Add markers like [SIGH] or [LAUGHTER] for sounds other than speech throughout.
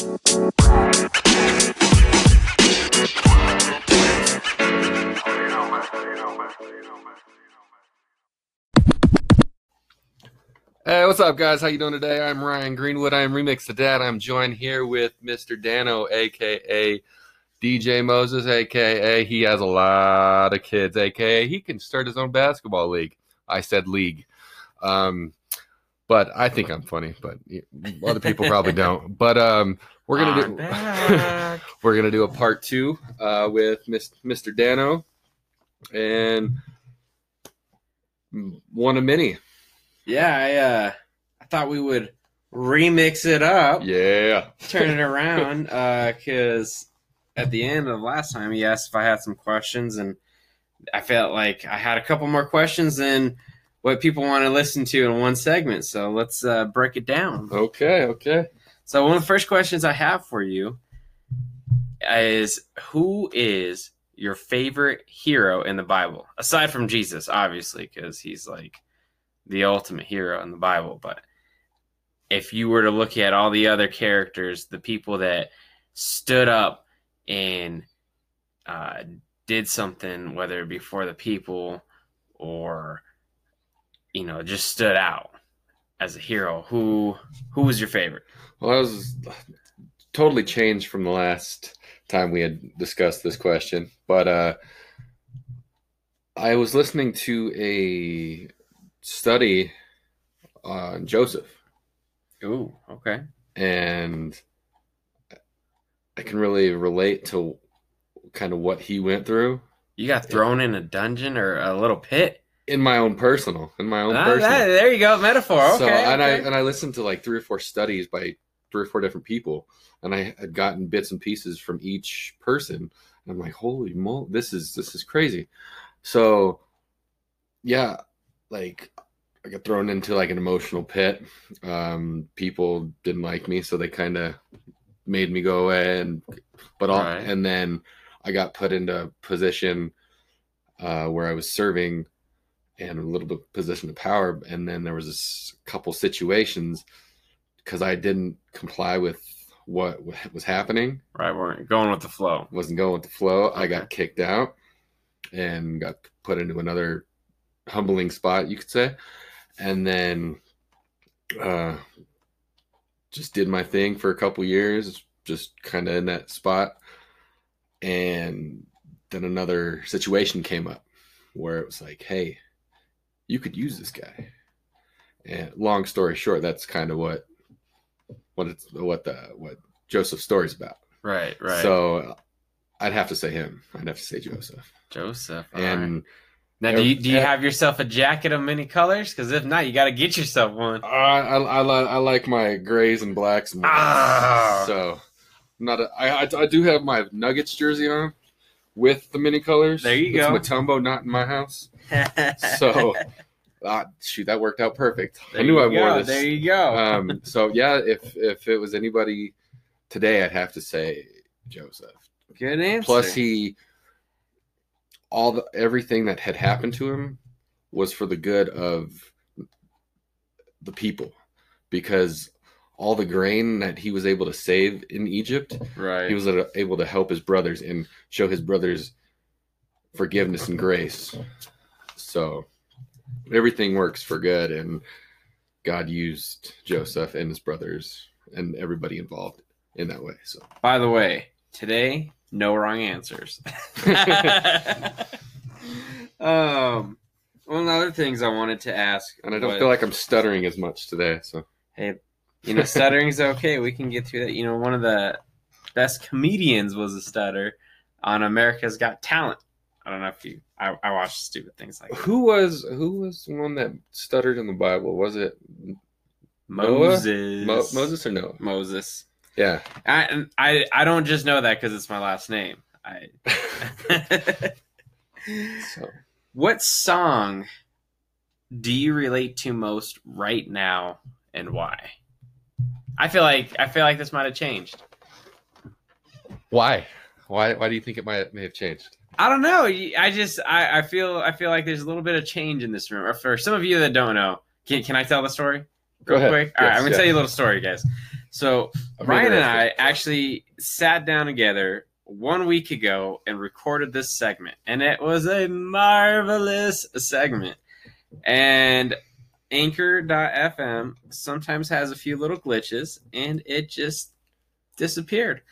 Hey, what's up, guys? How you doing today? I'm Ryan Greenwood. I am Remix the Dad. I'm joined here with Mr. Dano, aka DJ Moses, aka he has a lot of kids, aka he can start his own basketball league. I said league, um, but I think I'm funny, but other people probably [LAUGHS] don't. But um, we're gonna I'm do [LAUGHS] we're gonna do a part two uh, with Miss, Mr. Dano and one of many. yeah, I uh, I thought we would remix it up, Yeah. turn it [LAUGHS] around, because at the end of last time he asked if I had some questions, and I felt like I had a couple more questions than what people want to listen to in one segment. So let's uh, break it down. Okay. Okay. So one of the first questions I have for you is who is your favorite hero in the Bible? Aside from Jesus, obviously, because he's like the ultimate hero in the Bible. But if you were to look at all the other characters, the people that stood up and uh, did something, whether it be for the people or you know just stood out as a hero, who who was your favorite? Well, I was totally changed from the last time we had discussed this question, but uh, I was listening to a study on Joseph, Ooh, okay. and I can really relate to kind of what he went through You got thrown in a dungeon or a little pit. In my own personal, in my own Ah, personal. that- there you go, metaphor. Okay. so and I and I listened to like three or four studies by three or four different people, and I had gotten bits and pieces from each person. And I'm like, holy mo, this is this is crazy. So, yeah, like I got thrown into like an emotional pit. Um, people didn't like me, so they kind of made me go away, and but all Right. and then I got put into a position uh, where I was serving and a little bit position of power. And then there was a couple situations because I didn't comply with what was happening, right, we're going with the flow. wasn't going with the flow. I got kicked out and got put into another humbling spot, you could say. And then uh, just did my thing for a couple years, just kind of in that spot. And then another situation came up where it was like, hey, you could use this guy. And long story short, that's kind of what what it's what the what Joseph's story's about. Right, right. So I'd have to say him. I'd have to say Joseph. Joseph. all right. And now, do you do you uh, have yourself a jacket of many colors? Because if not, you got to get yourself one. I, I, I, I like my grays and blacks more. Ah. So I'm not a, I, I, I do have my Nuggets jersey on with the mini colors. There you It's go. Mutombo, not in my house. [LAUGHS] So ah, shoot, that worked out perfect. There I knew I wore this. There you go. um, so yeah, if if it was anybody today, I'd have to say Joseph. Good answer. Plus, he all the everything that had happened to him was for the good of the people, because all the grain that he was able to save in Egypt, right. he was able to help his brothers and show his brothers forgiveness and grace. So everything works for good, and God used Joseph and his brothers and everybody involved in that way. So By the way, today no wrong answers. [LAUGHS] um, one of the other things I wanted to ask, and I don't was- feel like I'm stuttering as much today. So hey, you know, [LAUGHS] stuttering's okay. We can get through that. You know, one of the best comedians was a stutter on America's Got Talent. I don't know if you. I, I watch stupid things like that. who was who was the one that stuttered in the Bible? Was it Moses. Mo- Moses or Noah? Moses. Yeah. I I I don't just know that because it's my last name. I. [LAUGHS] [LAUGHS] so what song do you relate to most right now, and why? I feel like I feel like this might have changed. why? Why? Why do you think it might may have changed? I don't know. I just I, I feel I feel like there's a little bit of change in this room. Or for some of you that don't know, can, can I tell the story? Go real ahead. quick? All right, Yes, I'm gonna yes. tell you a little story, guys. So I'm Ryan and I actually sat down together one week ago and recorded this segment, and it was a marvelous segment. And Anchor.fm sometimes has a few little glitches, and it just disappeared.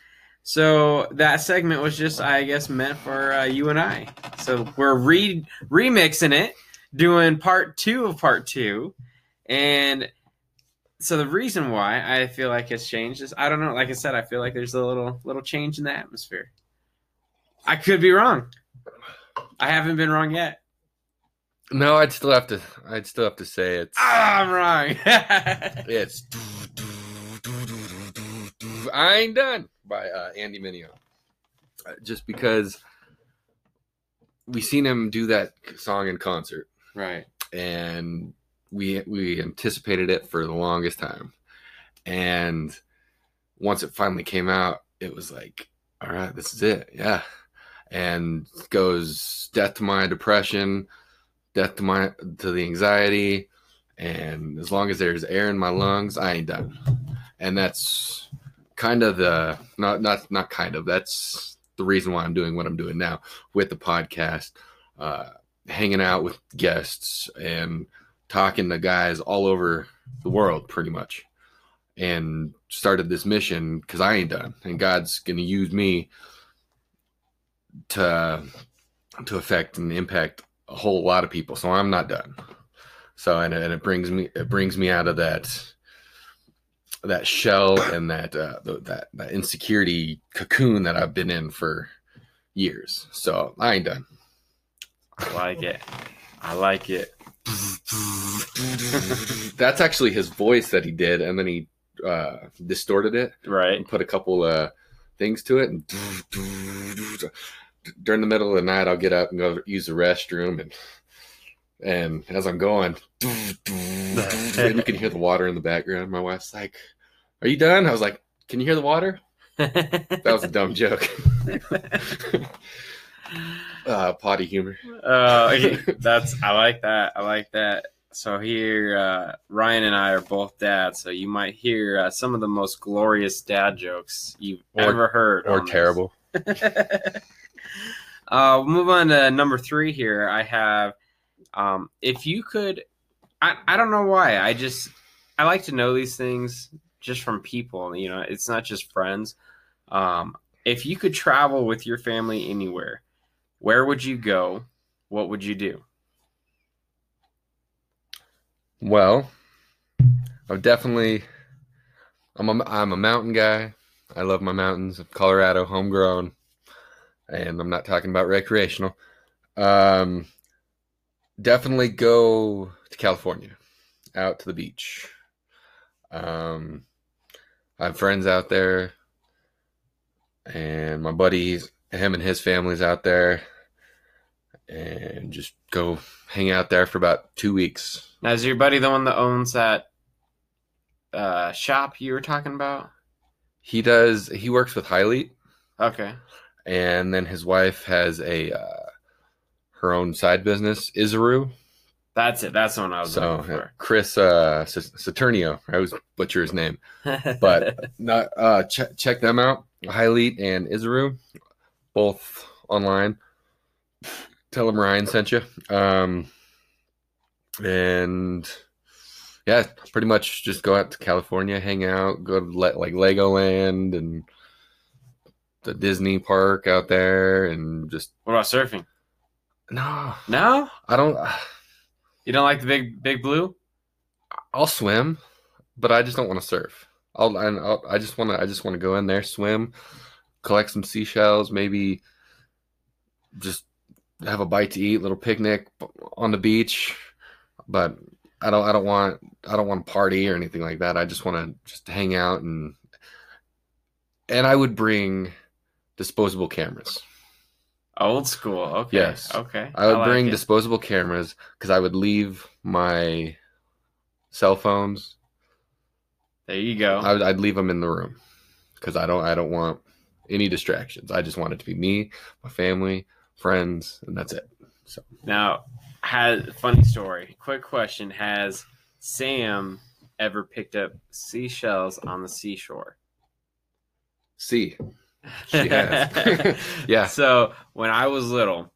So that segment was just, I guess, meant for uh, you and I. So we're re remixing it, doing part two of part two, and so the reason why I feel like it's changed is I don't know. Like I said, I feel like there's a little little change in the atmosphere. I could be wrong. I haven't been wrong yet. No, I'd still have to. I'd still have to say it's. Ah, I'm wrong. [LAUGHS] It's. I ain't done by uh, Andy Mineo. Uh, Just because we seen him do that song in concert, right. and we we anticipated it for the longest time, and once it finally came out, it was like, all right, this is it, yeah. And goes death to my depression, death to my to the anxiety, and as long as there's air in my lungs, I ain't done. And that's kind of the not not not kind of that's the reason why I'm doing what I'm doing now with the podcast, uh, hanging out with guests and talking to guys all over the world, pretty much, and started this mission because I ain't done, and God's gonna use me to to affect and impact a whole lot of people. So I'm not done. So and, and it brings me it brings me out of that that shell and that uh, th- that that insecurity cocoon that I've been in for years. So I ain't done. I like it. I like it. [LAUGHS] That's actually his voice that he did, and then he uh, distorted it Right. and put a couple uh, things to it. And during the middle of the night, I'll get up and go use the restroom, and and as I'm going, and you can hear the water in the background. My wife's like, "Are you done?" I was like, "Can you hear the water?" That was a dumb joke. [LAUGHS] uh, potty humor. uh, [LAUGHS] that's I like that. I like that. So here, uh, Ryan and I are both dads, so you might hear uh, some of the most glorious dad jokes you've Or- ever heard. Or terrible. [LAUGHS] uh, we'll move on to number three here. I have, um, if you could, I, I don't know why. I just, I like to know these things just from people. You know, it's not just friends. Um, if you could travel with your family anywhere, where would you go? What would you do? Well, I'm definitely. I'm a, I'm a mountain guy. I love my mountains. Of Colorado, homegrown, and I'm not talking about recreational. Um, definitely go to California, out to the beach. Um, I have friends out there, and my buddies, him and his family's out there, and just go hang out there for about two weeks. Now, is your buddy the one that owns that uh, shop you were talking about? He does. He works with Hiley, Okay. And then his wife has a uh, her own side business, Isaru. That's it. That's the one I was So looking uh, Chris uh, Saturnio. I always butcher his name, [LAUGHS] but not, uh, ch- check them out. Hiley and Isaru, both online. Tell them Ryan sent you. Um, and yeah, pretty much just go out to California, hang out, go to le- like Legoland and the Disney park out there, and just what about surfing? no, No, I don't. you don't like the big big blue. I'll swim, but I just don't want to surf. I'll, I- I'll I just want to I just want to go in there, swim, collect some seashells, maybe just have a bite to eat, little picnic on the beach. But I don't I don't want I don't want to party or anything like that. I just want to just hang out and and I would bring disposable cameras. Old school. Okay. Yes. Okay. I would like bring it. disposable cameras because I would leave my cell phones There you go. I would, I'd leave them in the room because I don't I don't want any distractions. I just want it to be me, my family, friends, and that's it. So now, has funny story. Quick question: Has Sam ever picked up seashells on the seashore? C. [LAUGHS] Yeah. So when I was little,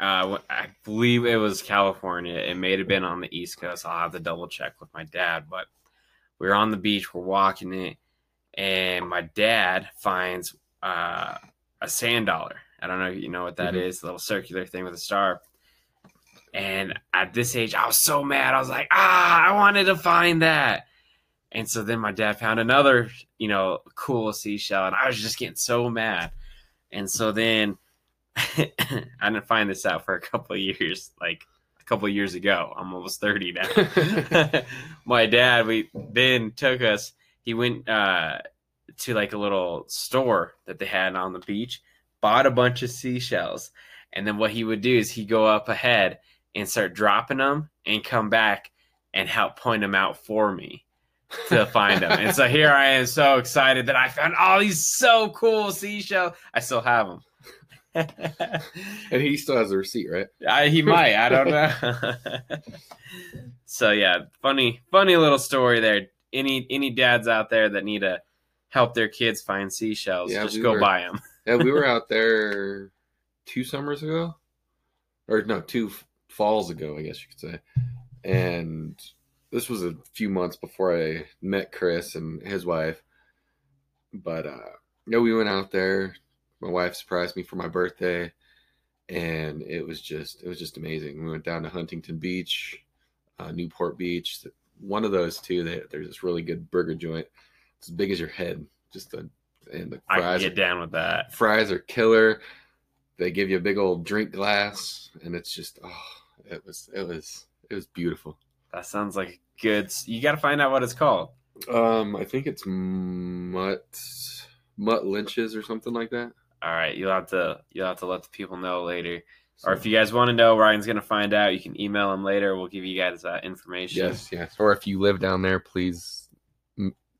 uh, I believe it was California. It may have been on the East Coast. I'll have to double check with my dad. But we were on the beach, we're walking it, and my dad finds uh, a sand dollar. I don't know if you know what that Mhm. is, a little circular thing with a star. And at this age, I was so mad. I was like, ah, I wanted to find that. And so then my dad found another, you know, cool seashell, and I was just getting so mad. And so then [LAUGHS] I didn't find this out for a couple of years, like a couple of years ago. I'm almost 30 now. [LAUGHS] my dad, we then took us, he went uh, to like a little store that they had on the beach, bought a bunch of seashells. And then what he would do is he'd go up ahead and start dropping them and come back and help point them out for me to find them. and so here I am so excited that I found oh, all these so cool seashells. I still have them. and he still has a receipt, right? I, he might. I don't know. [LAUGHS] so yeah, funny, funny little story there. Any any dads out there that need to help their kids find seashells, Yeah, just we go were- buy them. [LAUGHS] Yeah, we were [LAUGHS] out there two summers ago, or no, two falls ago, I guess you could say. And this was a few months before I met Chris and his wife. But uh, yeah, we went out there. My wife surprised me for my birthday, and it was just it was just amazing. We went down to Huntington Beach, uh, Newport Beach. One of those two. They, there's this really good burger joint. It's as big as your head. Just a and the fries I get down with that. fries are killer. They give you a big old drink glass, and it's just oh, it was it was it was beautiful. That sounds like good. You got to find out what it's called. Um, I think it's mutt Mutt Lynch's or something like that. All right, you'll have to you'll have to let the people know later. Or if you guys want to know, Ryan's gonna find out. You can email him later. We'll give you guys that information. yes, yes. Or if you live down there, please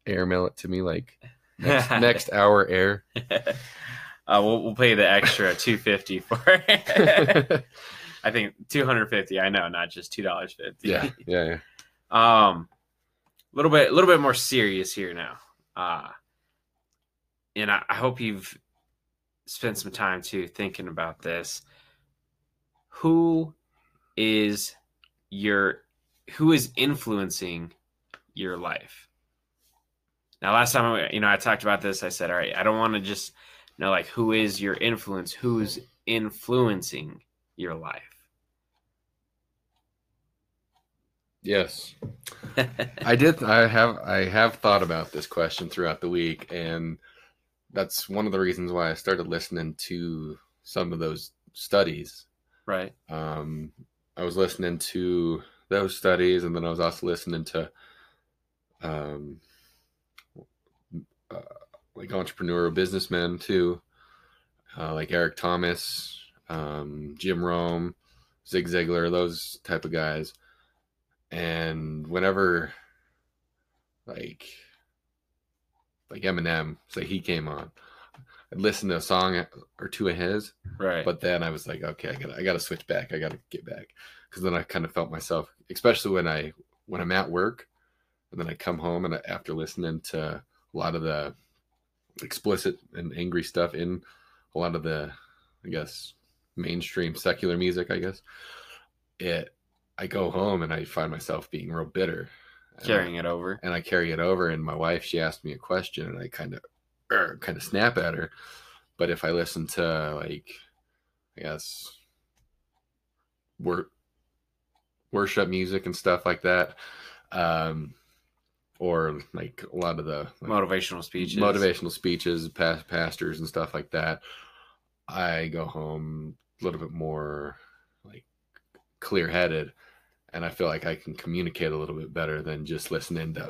airmail it to me like next, [LAUGHS] next hour air. [LAUGHS] uh, we'll we'll pay the extra two fifty for it. [LAUGHS] I think two hundred fifty. I know, not just two dollars fifty. yeah, yeah, yeah. [LAUGHS] Um, a little bit, a little bit more serious here now. Uh, and I, I hope you've spent some time too thinking about this. Who is your, who is influencing your life? Now, last time you know I talked about this, I said, all right, I don't want to just know like who is your influence, who's influencing your life. Yes. [LAUGHS] I did. I have. I have thought about this question throughout the week, and that's one of the reasons why I started listening to some of those studies. right. Um, I was listening to those studies, and then I was also listening to, um, uh, like entrepreneur businessmen too, uh, like Eric Thomas, um, Jim Rohn, Zig Ziglar, those type of guys. And whenever, like, like Eminem, say he came on, I'd listen to a song or two of his, Right. but then I was like, okay, I gotta, I gotta switch back. I gotta get back because then I kind of felt myself, especially when I, when I'm at work, and then I come home and I, after listening to a lot of the explicit and angry stuff in a lot of the, I guess, mainstream secular music. I guess it. I go home and I find myself being real bitter, carrying it over. and I carry it over. And my wife, she asked me a question, and I kind of, er, kind of snap at her. But if I listen to like, I guess, wor- worship music and stuff like that, um, or like a lot of the like, Motivational speeches. motivational speeches, past pastors and stuff like that, I go home a little bit more like clear headed. And I feel like I can communicate a little bit better than just listening to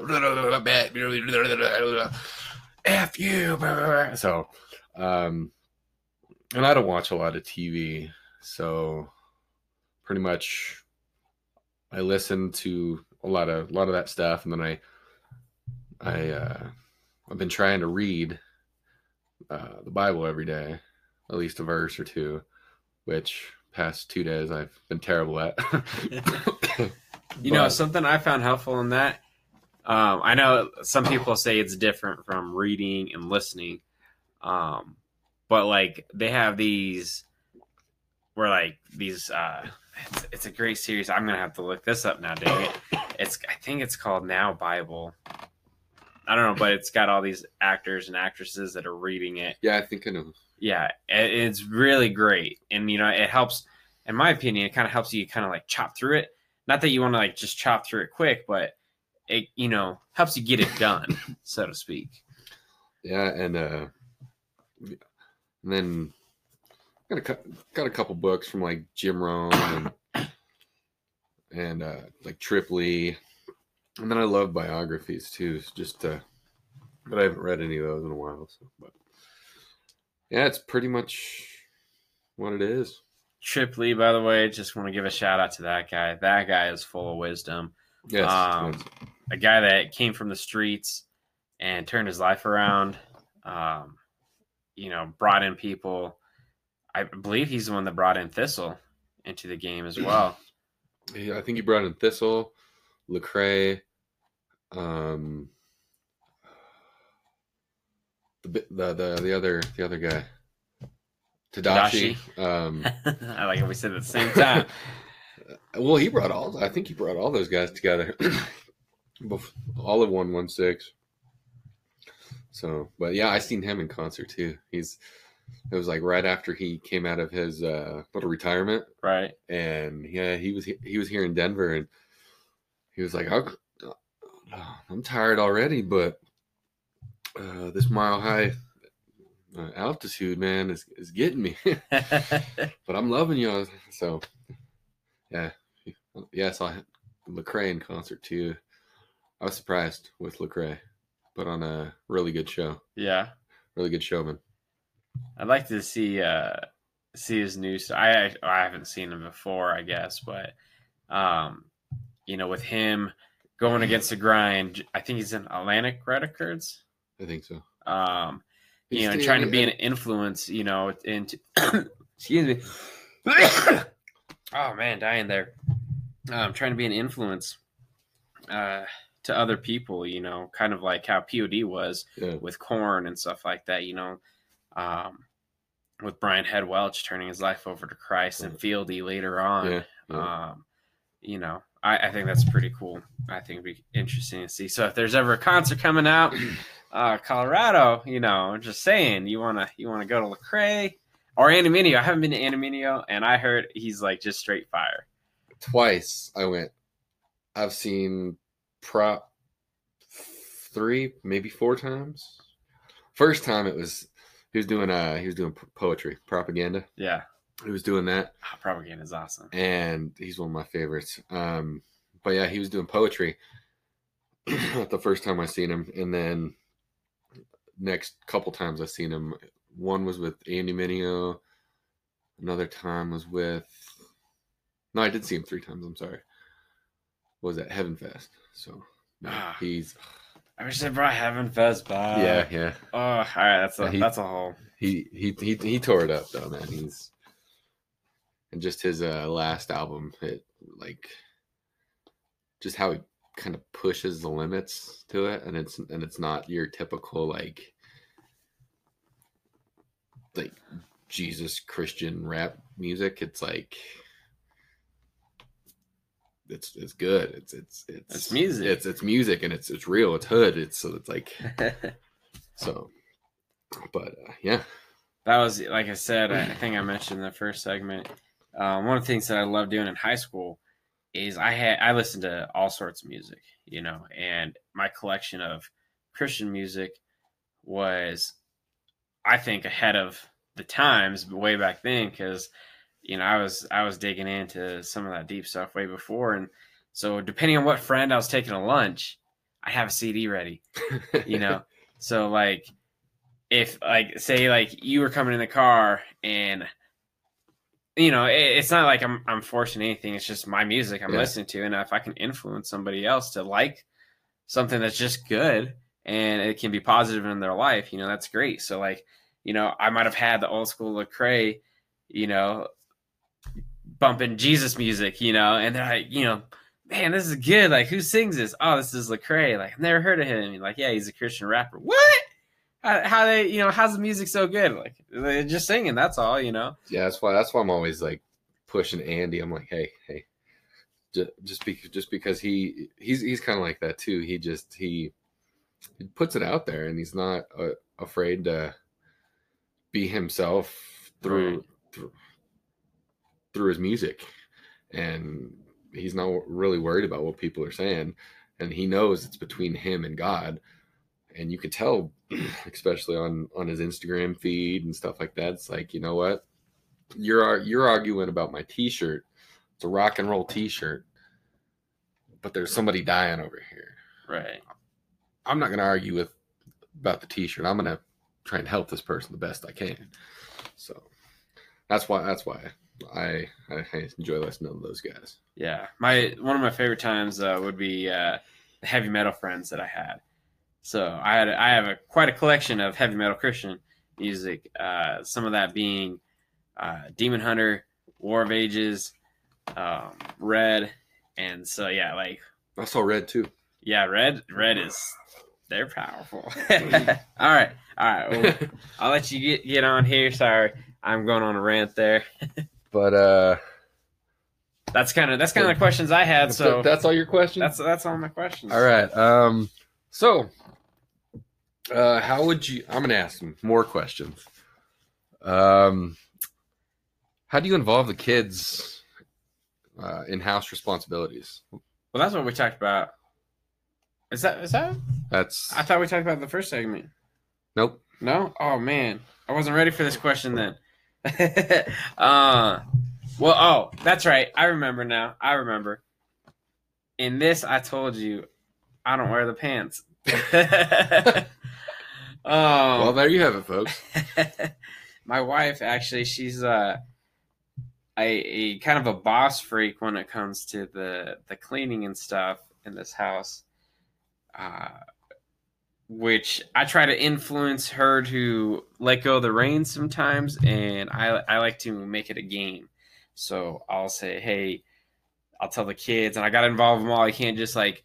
F you. So, um, and I don't watch a lot of TV. So pretty much I listen to a lot of, a lot of that stuff. And then I, I, uh, I've been trying to read uh, the Bible every day, at least a verse or two, which past two days I've been terrible at. You know, something I found helpful in that Um, I know some people say it's different from reading and listening, um, but like they have these where like these. Uh, it's, it's a great series. I'm gonna have to look this up now. Dang it! It's I think it's called Now Bible. I don't know, but it's got all these actors and actresses that are reading it. Yeah, I think I know. Yeah, it's really great, and you know it helps. In my opinion, it kind of helps you kind of like chop through it. Not that you want to like just chop through it quick, but it you know helps you get it done, [LAUGHS] so to speak. Yeah, and uh, and then got a got a couple books from like Jim Rohn and and uh, like Trip Lee, and then I love biographies too. Just uh, but I haven't read any of those in a while. So, but yeah, it's pretty much what it is. Trip Lee, by the way, just want to give a shout out to that guy. That guy is full of wisdom. Yes, Um, it's- a guy that came from the streets and turned his life around. Um, you know, brought in people. I believe he's the one that brought in Thistle into the game as well. [CLEARS THROAT] Yeah, I think he brought in Thistle, Lecrae, um, the the the the other the other guy, Tedashii. Um, [LAUGHS] I like how we said it at the same time. [LAUGHS] well, he brought all. I think he brought all those guys together. [CLEARS THROAT] All of one one six. So, but yeah, I seen him in concert too. He's it was like right after he came out of his uh, little retirement. right. and yeah, he was he was here in Denver, and he was like, "I'm, I'm tired already, but uh, this mile high uh, altitude, man, is is getting me. [LAUGHS] [LAUGHS] but I'm loving y'all." So, yeah, yeah, I saw Lecrae in concert too. I was surprised with Lecrae, but on a really good show, yeah. really good showman. I'd like to see uh see his new I I haven't seen him before, I guess, but um you know, with him going against the grind, I think he's in Atlantic Red Records. I think so. Um you He's know, and trying to be an influence, you know, into [COUGHS] excuse me. [COUGHS] oh man, dying there. Um trying to be an influence uh to other people, you know, kind of like how POD was yeah. with Korn and stuff like that, you know. Um, with Brian Head Welch turning his life over to Christ and Fieldy later on. Yeah, yeah. Um, you know, I, I think that's pretty cool. I think it'd be interesting to see. So if there's ever a concert coming out, [CLEARS THROAT] uh, Colorado, you know, just saying, you wanna you wanna go to Lecrae or Andy Mineo. I haven't been to Andy Mineo, and I heard he's like just straight fire. twice I went. I've seen prop three, maybe four times. First time it was he was doing uh he was doing poetry propaganda. Yeah, He was doing that, oh, propaganda is awesome. and he's one of my favorites. Um, but yeah, he was doing poetry. [CLEARS THROAT] the first time I seen him, and then next couple times I've seen him. One was with Andy Mineo. Another time was with. No, I did see him three times. I'm sorry. Was at Heaven Fest. So no, Ah. he's I wish they brought Heaven Fest back. yeah yeah. Oh, all right. That's a Yeah, he- that's a whole. He he he he tore it up though, man. He's and just his uh last album, it like just how he kind of pushes the limits to it, and it's and it's not your typical like like Jesus Christian rap music. It's like it's it's good. It's it's it's It's music. It's it's music, and it's it's real. It's hood. It's so it's like [LAUGHS] so. But uh, yeah, that was like I said. I think I mentioned in the first segment. Um, one of the things that I loved doing in high school is I had I listened to all sorts of music, you know, and my collection of Christian music was, I think, ahead of the times way back then because you know I was I was digging into some of that deep stuff way before, and so depending on what friend I was taking to lunch, I have a CD ready. you know [LAUGHS] so like if like say like you were coming in the car and you know it, it's not like i'm i'm forcing anything it's just my music i'm Yeah. listening to and if i can influence somebody else to like something that's just good and it can be positive in their life you know that's great so like you know i might have had the old school Lecrae, you know bumping jesus music you know and they're like you know man, this is good. Like, who sings this? Oh, this is Lecrae. Like, I've never heard of him. Like, yeah, he's a Christian rapper. What? How, they, you know, how's the music so good? Like, they're just singing. That's all, you know. Yeah, that's why. That's why I'm always like pushing Andy. I'm like, hey, hey, just just, be, just because he he's he's kind of like that too. He just he, he puts it out there, and he's not uh, afraid to be himself through, Right. through through his music, and he's not really worried about what people are saying, and he knows it's between him and God, and you could tell, [CLEARS THROAT] especially on on his Instagram feed and stuff like that. It's like you know what, you're you're arguing about my T-shirt. It's a rock and roll T-shirt, but there's somebody dying over here. Right. I'm not going to argue with about the T-shirt. I'm going to try and help this person the best I can. So that's why that's why I I enjoy listening to those guys. Yeah, my one of my favorite times uh, would be uh, the heavy metal friends that I had. So I had I have a quite a collection of heavy metal Christian music. Uh, some of that being uh, Demon Hunter, War of Ages, um, Red, and so yeah, like I saw Red too. yeah, Red Red is they're powerful. [LAUGHS] all right, all right. Well, [LAUGHS] I'll let you get get on here. Sorry, I'm going on a rant there. [LAUGHS] but uh That's kind of that's kind of the questions I had. So that's all your questions. that's that's all my questions. All right. Um. So, uh, how would you? I'm gonna ask him more questions. Um, how do you involve the kids uh, in house responsibilities? Well, that's what we talked about. Is that is that? That's I thought we talked about the first segment. nope. No. Oh man, I wasn't ready for this question then. [LAUGHS] uh, well, oh, that's right. I remember now. I remember. In this, I told you, I don't wear the pants. [LAUGHS] Well, um, there you have it, folks. [LAUGHS] my wife actually, she's uh, a, a kind of a boss freak when it comes to the the cleaning and stuff in this house. Uh, which I try to influence her to let go of the reins sometimes, and I I like to make it a game. So I'll say, hey, I'll tell the kids, and I got to involve them all. I can't just like,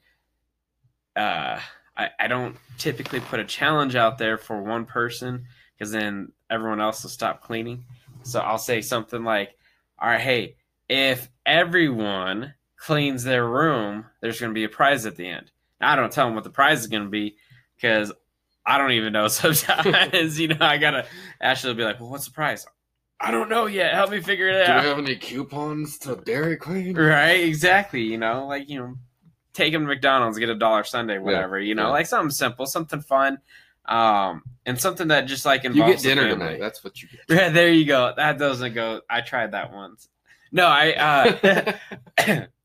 uh, I I don't typically put a challenge out there for one person because then everyone else will stop cleaning. So I'll say something like, all right, hey, if everyone cleans their room, there's going to be a prize at the end. Now, I don't tell them what the prize is going to be because I don't even know [LAUGHS] sometimes. you know, I got to will be like, well, what's the prize? I don't know yet. Help me figure it out. Do we have any coupons to Dairy Queen? Right, exactly. You know, like, you know, take them to McDonald's, get a dollar sundae, whatever, you know, yeah. like something simple, something fun. Um, and something that just like You involves get dinner tonight. That's what you get. Yeah, there you go. That doesn't go. I tried that once. No, I. uh [LAUGHS] [COUGHS]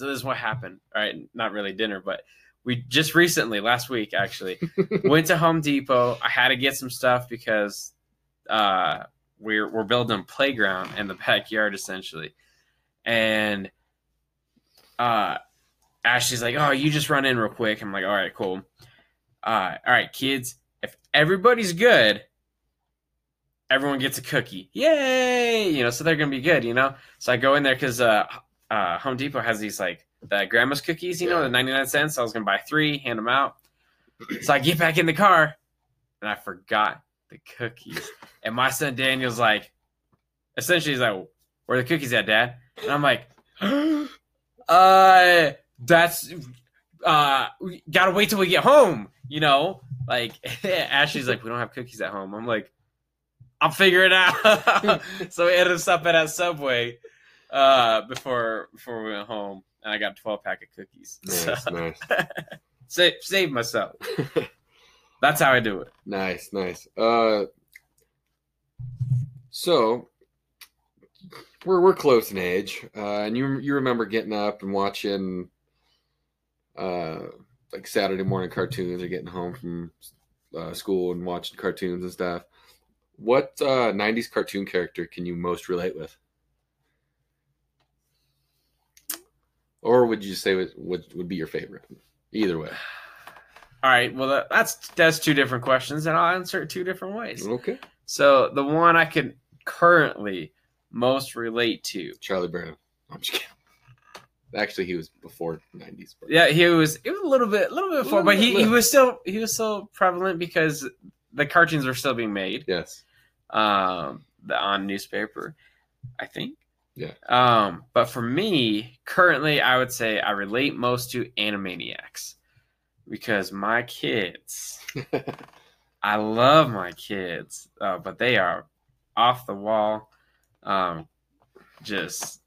So this is what happened. All right, not really dinner, but we just recently, last week actually, [LAUGHS] went to Home Depot. I had to get some stuff because uh, we're we're building a playground in the backyard essentially, and uh, Ashley's like, "Oh, you just run in real quick." I'm like, "All right, cool." Uh, all right, kids. If everybody's good, everyone gets a cookie. Yay! You know, so they're gonna be good. You know, so I go in there because uh, uh, Home Depot has these like the grandma's cookies. You know, the ninety nine cents. So I was gonna buy three, hand them out. So I get back in the car, and I forgot the cookies. [LAUGHS] And my son Daniel's like, essentially, he's like, "Where are the cookies at, Dad?" And I'm like, [GASPS] "Uh, that's uh, we gotta wait till we get home." You know, like [LAUGHS] Ashley's like, "We don't have cookies at home." I'm like, "I'll figure it out." [LAUGHS] so we ended up at Subway uh, before before we went home, and I got a 12 pack of cookies. [LAUGHS] So, nice, nice, save, save myself. That's how I do it. nice, nice. Uh, so we're we're close in age, uh, and you you remember getting up and watching, uh, like Saturday morning cartoons or getting home from uh, school and watching cartoons and stuff. What uh, '90s cartoon character can you most relate with? Or would you say would would, would be your favorite? Either way. All right. Well, that, that's that's two different questions, and I'll answer it two different ways. Okay. So the one I can currently most relate to, Charlie Brown. I'm just kidding. Actually, he was before '90s. but- Yeah, he was. It was a little bit, a little bit before, but he, he Little. was still he was still prevalent because the cartoons were still being made. Yes. um, the on newspaper, I think. Yeah. Um, but for me, currently, I would say I relate most to Animaniacs because my kids, [LAUGHS] I love my kids, uh, but they are off the wall, um, just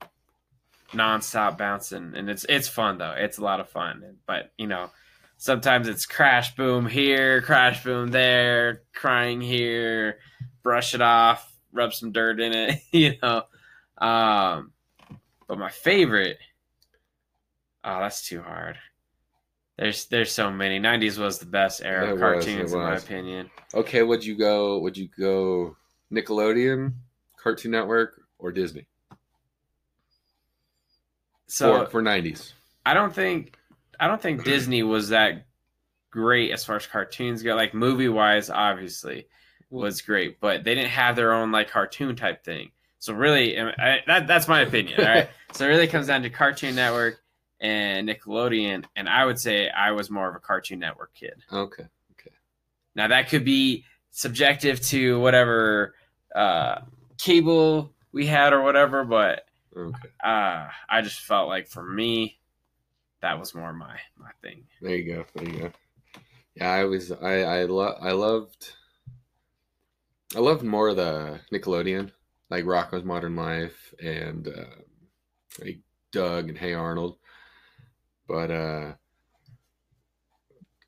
nonstop bouncing, and it's it's fun though. It's a lot of fun, but you know. Sometimes it's crash boom here, crash boom there, crying here, brush it off, rub some dirt in it, [LAUGHS] you know. Um, but my favorite, oh, that's too hard. There's there's so many. '90s was the best era It of was, cartoons, it in my opinion. okay, would you go? Would you go Nickelodeon, Cartoon Network, or Disney So for for '90s? I don't think I don't think Disney was that great as far as cartoons go. Like movie wise, obviously was great, but they didn't have their own like cartoon type thing. So really, I, that that's my opinion. All right. [LAUGHS] so it really comes down to Cartoon Network and Nickelodeon, and I would say I was more of a Cartoon Network kid. Okay. Okay. Now that could be subjective to whatever uh, cable we had or whatever, but Okay. uh, I just felt like for me, that was more my my thing. There you go. There you go. Yeah, I was. I I lo- I loved. I loved more of the Nickelodeon, like Rocko's Modern Life and uh, like Doug and Hey Arnold. But uh,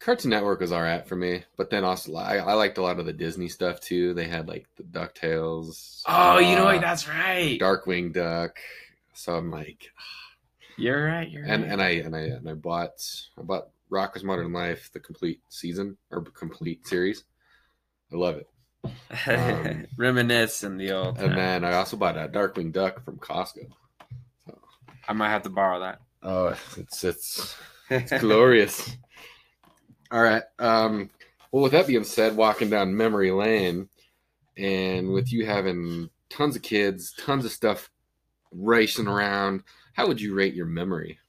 Cartoon Network was alright for me. But then also, I, I liked a lot of the Disney stuff too. They had like the Ducktales. Oh, you know uh, what? That's right. Darkwing Duck. So I'm like, [SIGHS] You're right. You're and right. and I and I and I bought I bought Rocko's Modern Life the complete season or complete series. I love it. [LAUGHS] um, reminisce in the old. And time. then I also bought a Darkwing Duck from Costco. I might have to borrow that. Oh, it's it's it's [LAUGHS] glorious. All right. Um, well, with that being said, walking down memory lane, and with you having tons of kids, tons of stuff racing around, how would you rate your memory?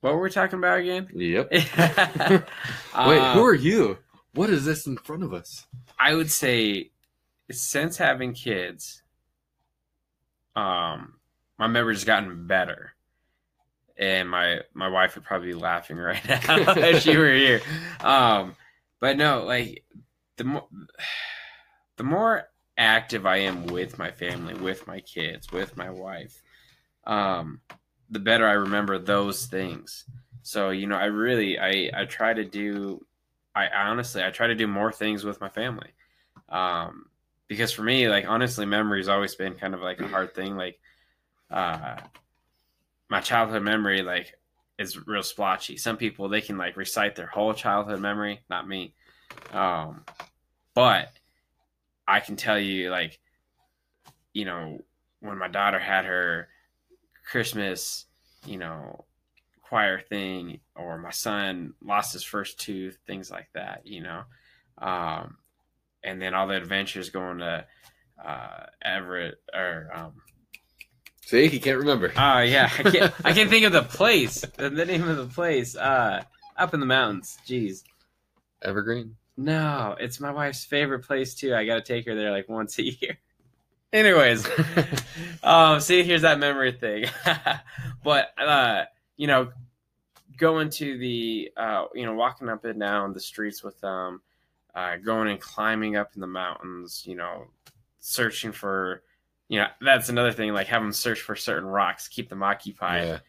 What were we talking about again? Yep. Wait, [LAUGHS] Wait, who are you? What is this in front of us? I would say since having kids, um, my memory's gotten better. And my my wife would probably be laughing right [LAUGHS] now if she were here. Um, but no, like the more the more active I am with my family, with my kids, with my wife, um, the better I remember those things. So you know, I really I I try to do I honestly I try to do more things with my family. Um because for me like honestly memory's always been kind of like a hard thing like uh my childhood memory like is real splotchy. Some people they can like recite their whole childhood memory, not me. Um but I can tell you like you know when my daughter had her Christmas, you know, choir thing or my son lost his first tooth things like that you know um, and then all the adventures going to uh, everett or um, See, he can't remember. oh yeah. I can't [LAUGHS] i can't think of the place. The the name of the place. Uh, up in the mountains. Jeez. Evergreen. no it's my wife's favorite place too. I gotta take her there like once a year. [LAUGHS] Anyways. [LAUGHS] Um see here's that memory thing. But uh you know going to the uh you know walking up and down the streets with them uh going and climbing up in the mountains you know searching for you know that's another thing like have them search for certain rocks keep them occupied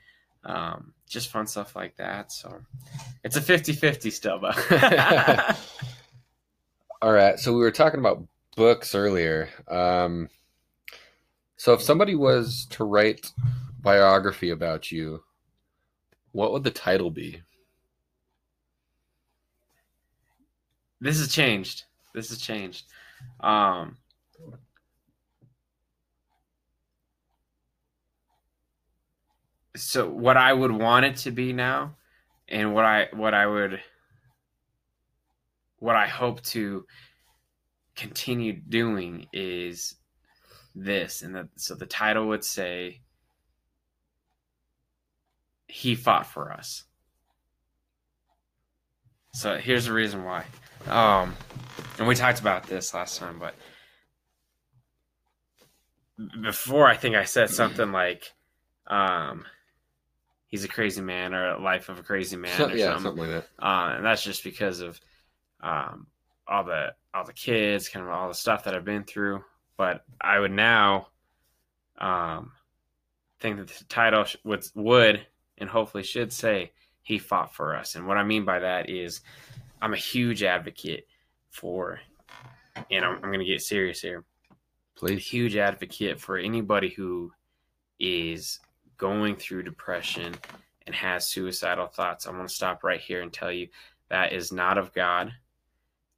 Yeah. um just fun stuff like that so it's a 50-50 still but [LAUGHS] All right. So we were talking about books earlier. Um, so if somebody was to write biography about you, what would the title be? this has changed this has changed um so what i would want it to be now and what i what i would what i hope to continue doing is this and that so the title would say he fought for us. So here's the reason why. Um, and we talked about this last time, but before I think I said something like, um, he's a crazy man or a life of a crazy man So- or yeah, something. something like that. Uh, and that's just because of um, all the all the kids, kind of all the stuff that I've been through. But I would now um, think that the title would would and hopefully should say he fought for us. And what I mean by that is I'm a huge advocate for, and I'm, I'm going to get serious here a Please. huge advocate for anybody who is going through depression and has suicidal thoughts. I want to stop right here and tell you that is not of God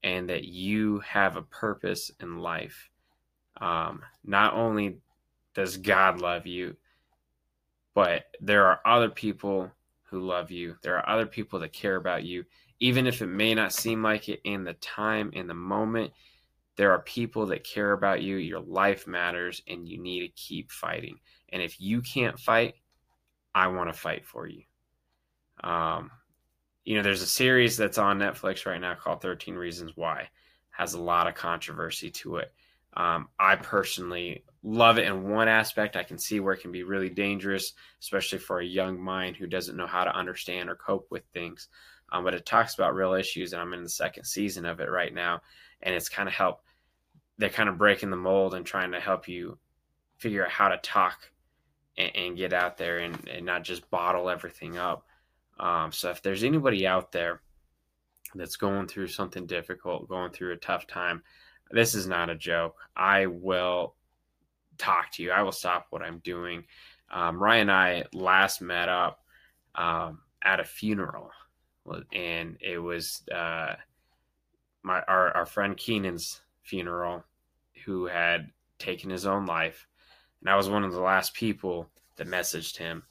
and that you have a purpose in life. Um, not only does God love you, but there are other people who love you. There are other people that care about you. Even if it may not seem like it in the time, in the moment, there are people that care about you. Your life matters, and you need to keep fighting. And if you can't fight, I want to fight for you. Um, you know, there's a series that's on Netflix right now called 13 Reasons Why. Has a lot of controversy to it. Um, I personally love it in one aspect. I can see where it can be really dangerous, especially for a young mind who doesn't know how to understand or cope with things. Um, but it talks about real issues, and I'm in the second season of it right now, and it's kind of help. They're kind of breaking the mold and trying to help you figure out how to talk and, and get out there and, and not just bottle everything up. Um, so if there's anybody out there that's going through something difficult, going through a tough time, this is not a joke. I will talk to you. I will stop what I'm doing. Um, Ryan and I last met up um, at a funeral, and it was uh, my our, our friend Keenan's funeral, who had taken his own life, and I was one of the last people that messaged him.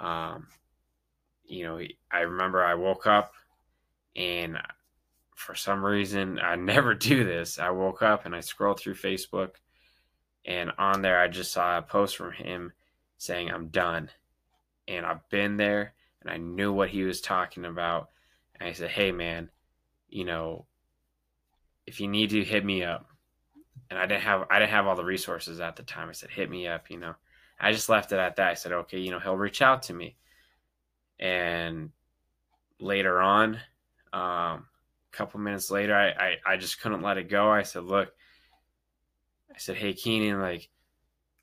Um, you know, I remember I woke up and for some reason [LAUGHS] I never do this. I woke up and I scrolled through Facebook and on there I just saw a post from him saying I'm done. And I've been there and I knew what he was talking about. And I said, "Hey man, you know, if you need to hit me up." And I didn't have I didn't have all the resources at the time. I said, "Hit me up," you know. I just left it at that. I said, "Okay, you know, he'll reach out to me." And later on, um, a couple minutes later, I, I, I just couldn't let it go. I said, look, I said, hey, Keenan, like,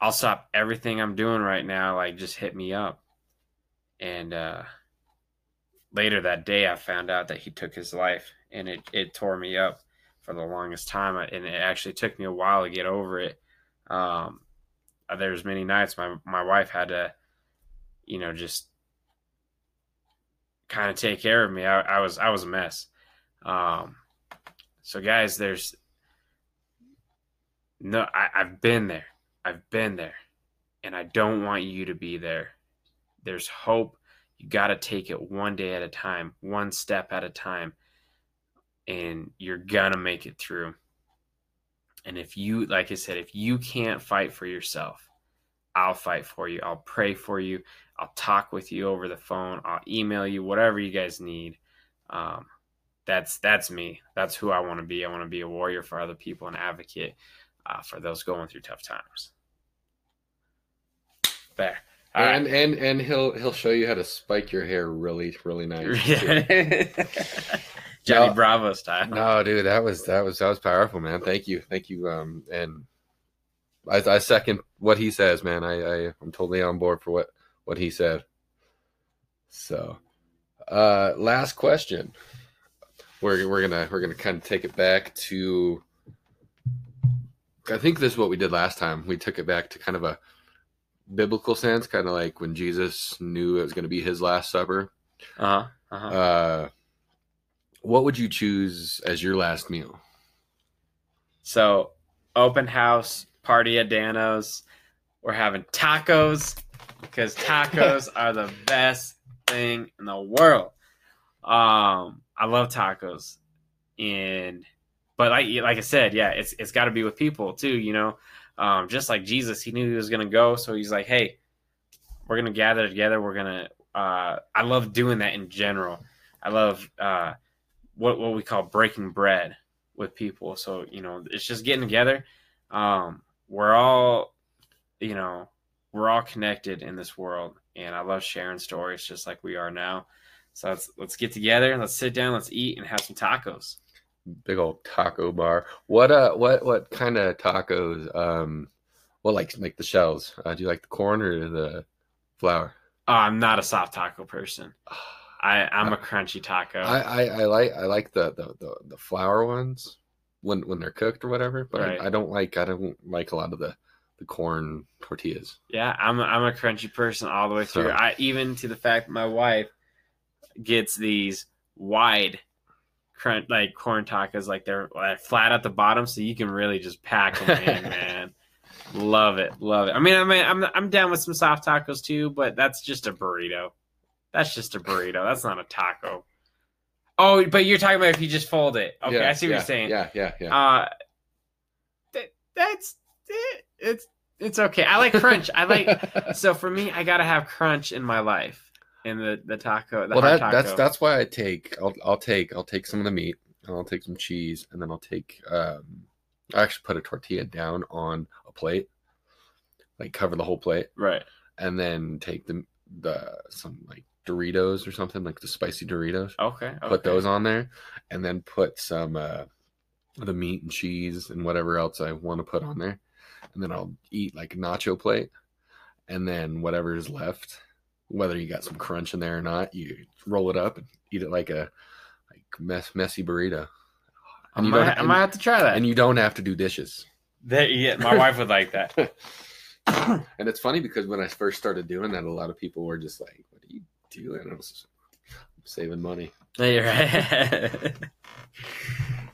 I'll stop everything I'm doing right now. Like, just hit me up. And uh, later that day, I found out that he took his life, and it, it tore me up for the longest time. And it actually took me a while to get over it. Um, there's many nights my, my wife had to, you know, just kind of take care of me. I, I was I was a mess. Um, so guys, there's no I, I've been there. I've been there. And I don't want you to be there. There's hope. You gotta take it one day at a time, one step at a time. And you're gonna make it through. And if you like I said, if you can't fight for yourself, I'll fight for you. I'll pray for you. I'll talk with you over the phone. I'll email you, whatever you guys need. Um, that's that's me. That's who I want to be. I want to be a warrior for other people, an advocate uh, for those going through tough times. There. All right. and and and he'll he'll show you how to spike your hair really really [LAUGHS] nice. Yeah. [LAUGHS] Johnny No. Bravo style. No, dude, that was that was that was powerful, man. Thank you, thank you. Um, and I, I second what he says, man. I, I I'm totally on board for what what he said. So, uh, last question. We're we're gonna we're gonna kind of take it back to. I think this is what we did last time. We took it back to kind of a biblical sense, kind of like when Jesus knew it was going to be his last supper. Uh huh. Uh-huh. Uh, what would you choose as your last meal? So, open house party at Dano's. We're having tacos because tacos [LAUGHS] are the best thing in the world. Um, I love tacos, and but like like I said, yeah, it's it's got to be with people too. You know, um, just like Jesus, he knew he was gonna go, so he's like, hey, we're gonna gather together. We're gonna uh, I love doing that in general. I love uh, what what we call breaking bread with people. So you know, it's just getting together. Um, we're all, you know, we're all connected in this world, and I love sharing stories just like we are now. So let's let's get together, let's sit down, let's eat, and have some tacos. Big old taco bar. What uh, what what kind of tacos? Um, well, like like the shells. Uh, do you like the corn or the flour? Oh, I'm not a soft taco person. I I'm a crunchy taco. I, I, I like I like the, the the the flour ones when when they're cooked or whatever. But Right. I, I don't like I don't like a lot of the the corn tortillas. Yeah, I'm a, I'm a crunchy person all the way through. So- I even to the fact that my wife gets these wide crunch like corn tacos, like they're like, flat at the bottom, so you can really just pack them in, [LAUGHS] man. Love it, love it. I mean, I mean, I'm I'm down with some soft tacos too, but that's just a burrito. That's just a burrito. That's not a taco. Oh, but you're talking about if you just fold it. Okay, Yeah, I see what yeah, you're saying. Yeah, yeah, yeah. Uh, that, that's it. It's it's okay. I like crunch. I like [LAUGHS] so for me, I gotta have crunch in my life. In the the taco, the well, that, that's that's why I take I'll I'll take I'll take some of the meat and I'll take some cheese and then I'll take um I actually put a tortilla down on a plate, like cover the whole plate, right. and then take the the some like Doritos or something like the spicy Doritos. Okay. Put those on there, and then put some uh the meat and cheese and whatever else I want to put on there, and then I'll eat like a nacho plate, and then whatever is left, whether you got some crunch in there or not, you roll it up and eat it like a like mess, messy burrito. I And you might, don't I might have to try that. and you don't have to do dishes. There- yeah, my wife would like that. [LAUGHS] And it's funny because when I first started doing that, a lot of people were just like, "What are? I was saving money. Yeah, You're right. [LAUGHS]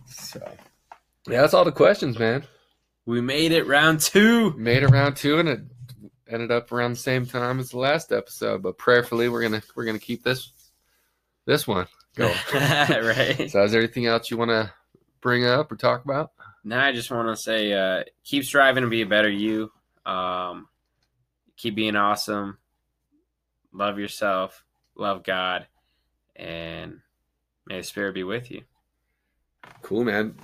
So yeah, that's all the questions, man. we made it round two. Made it round two, and it ended up around the same time as the last episode. But prayerfully, we're gonna we're gonna keep this this one going. [LAUGHS] right. so, is there anything else you want to bring up or talk about? Now I just want to say, uh, keep striving to be a better you. Um, keep being awesome. Love yourself. Love God, and may the Spirit be with you. Cool, man.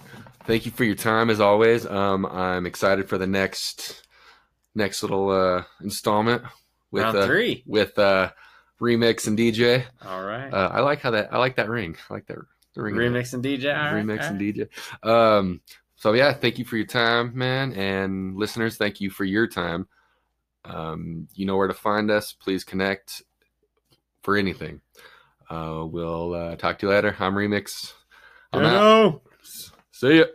Thank you for your time as always. Um, I'm excited for the next next little uh installment with round uh, with uh remix and DJ. All right. Uh, I like how that I like that ring. I like that the ring. Remix and DJ. All right, remix all and. DJ. Um, so yeah, thank you for your time, man, and listeners, thank you for your time. Um, you know where to find us. Please connect for anything. Uh, we'll uh, talk to you later. I'm Remix. I'm out. Hello. See ya.